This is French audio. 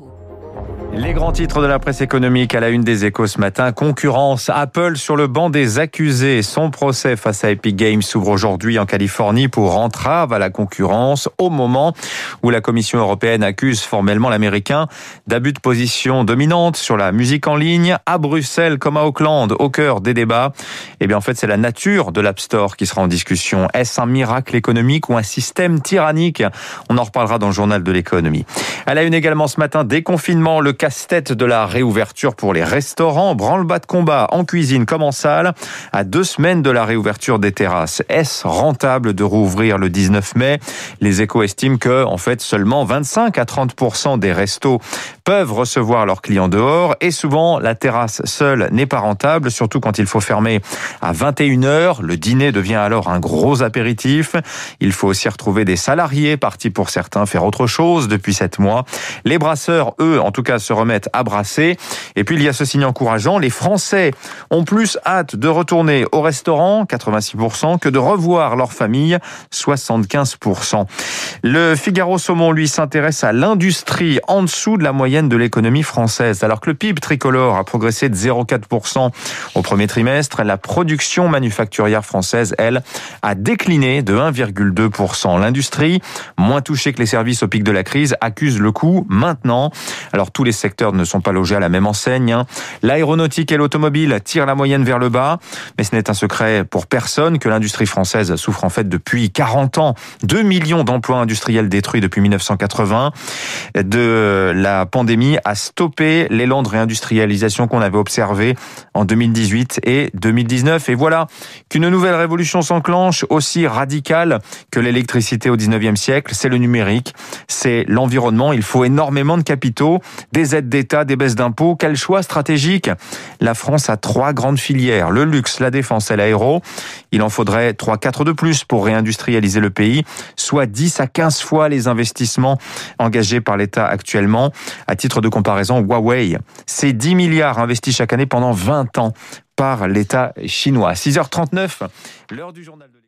Échos. Les grands titres de la presse économique à la une des échos ce matin. Concurrence. Apple sur le banc des accusés. Son procès face à Epic Games s'ouvre aujourd'hui en Californie pour entrave à la concurrence au moment où la Commission européenne accuse formellement l'américain d'abus de position dominante sur la musique en ligne à Bruxelles comme à Auckland, au cœur des débats. Eh bien, en fait, c'est la nature de l'App Store qui sera en discussion. Est-ce un miracle économique ou un système tyrannique? On en reparlera dans le journal de l'économie. À la une également ce matin, déconfinement, le casse-tête de la réouverture pour les restaurants. Branle-bas de combat en cuisine comme en salle. À deux semaines de la réouverture des terrasses, est-ce rentable de rouvrir le 19 mai? Les échos estiment que, en fait, seulement 25 à 30% des restos peuvent recevoir leurs clients dehors et souvent la terrasse seule n'est pas rentable, surtout quand il faut fermer à 21 heures. Le dîner devient alors un gros apéritif. Il faut aussi retrouver des salariés partis pour certains faire autre chose depuis sept mois. Les brasseurs, eux, en tout cas, se remettent à brasser. Et puis il y a ce signe encourageant, les Français ont plus hâte de retourner au restaurant, 86%, que de revoir leur famille, 75%. Le Figaro Saumon, lui, s'intéresse à l'industrie en dessous de la moyenne de l'économie française. Alors que le PIB tricolore a progressé de 0,4% au premier trimestre, la production manufacturière française, elle, a décliné de 1,2%. L'industrie, moins touchée que les services au pic de la crise, accuse le coup maintenant. Alors tous les secteurs ne sont pas logés à la même enseigne. Hein. L'aéronautique et l'automobile tirent la moyenne vers le bas, mais ce n'est un secret pour personne que l'industrie française souffre en fait depuis 40 ans. 2 millions d'emplois industriels détruits depuis 1980. De la pandémie a stoppé l'élan de réindustrialisation qu'on avait observé en 2018 et 2019. Et voilà qu'une nouvelle révolution s'enclenche aussi radicale que l'électricité au 19e siècle. C'est le numérique, c'est l'environnement. Il faut énormément de capitaux, des aides d'État, des baisses d'impôts. Quel choix stratégique La France a trois grandes filières, le luxe, la défense et l'aéro. Il en faudrait 3-4 de plus pour réindustrialiser le pays, soit 10 à 15 fois les investissements engagés par l'État actuellement. À titre de comparaison, Huawei, c'est 10 milliards investis chaque année pendant 20 ans par l'État chinois. 6h39, l'heure du journal de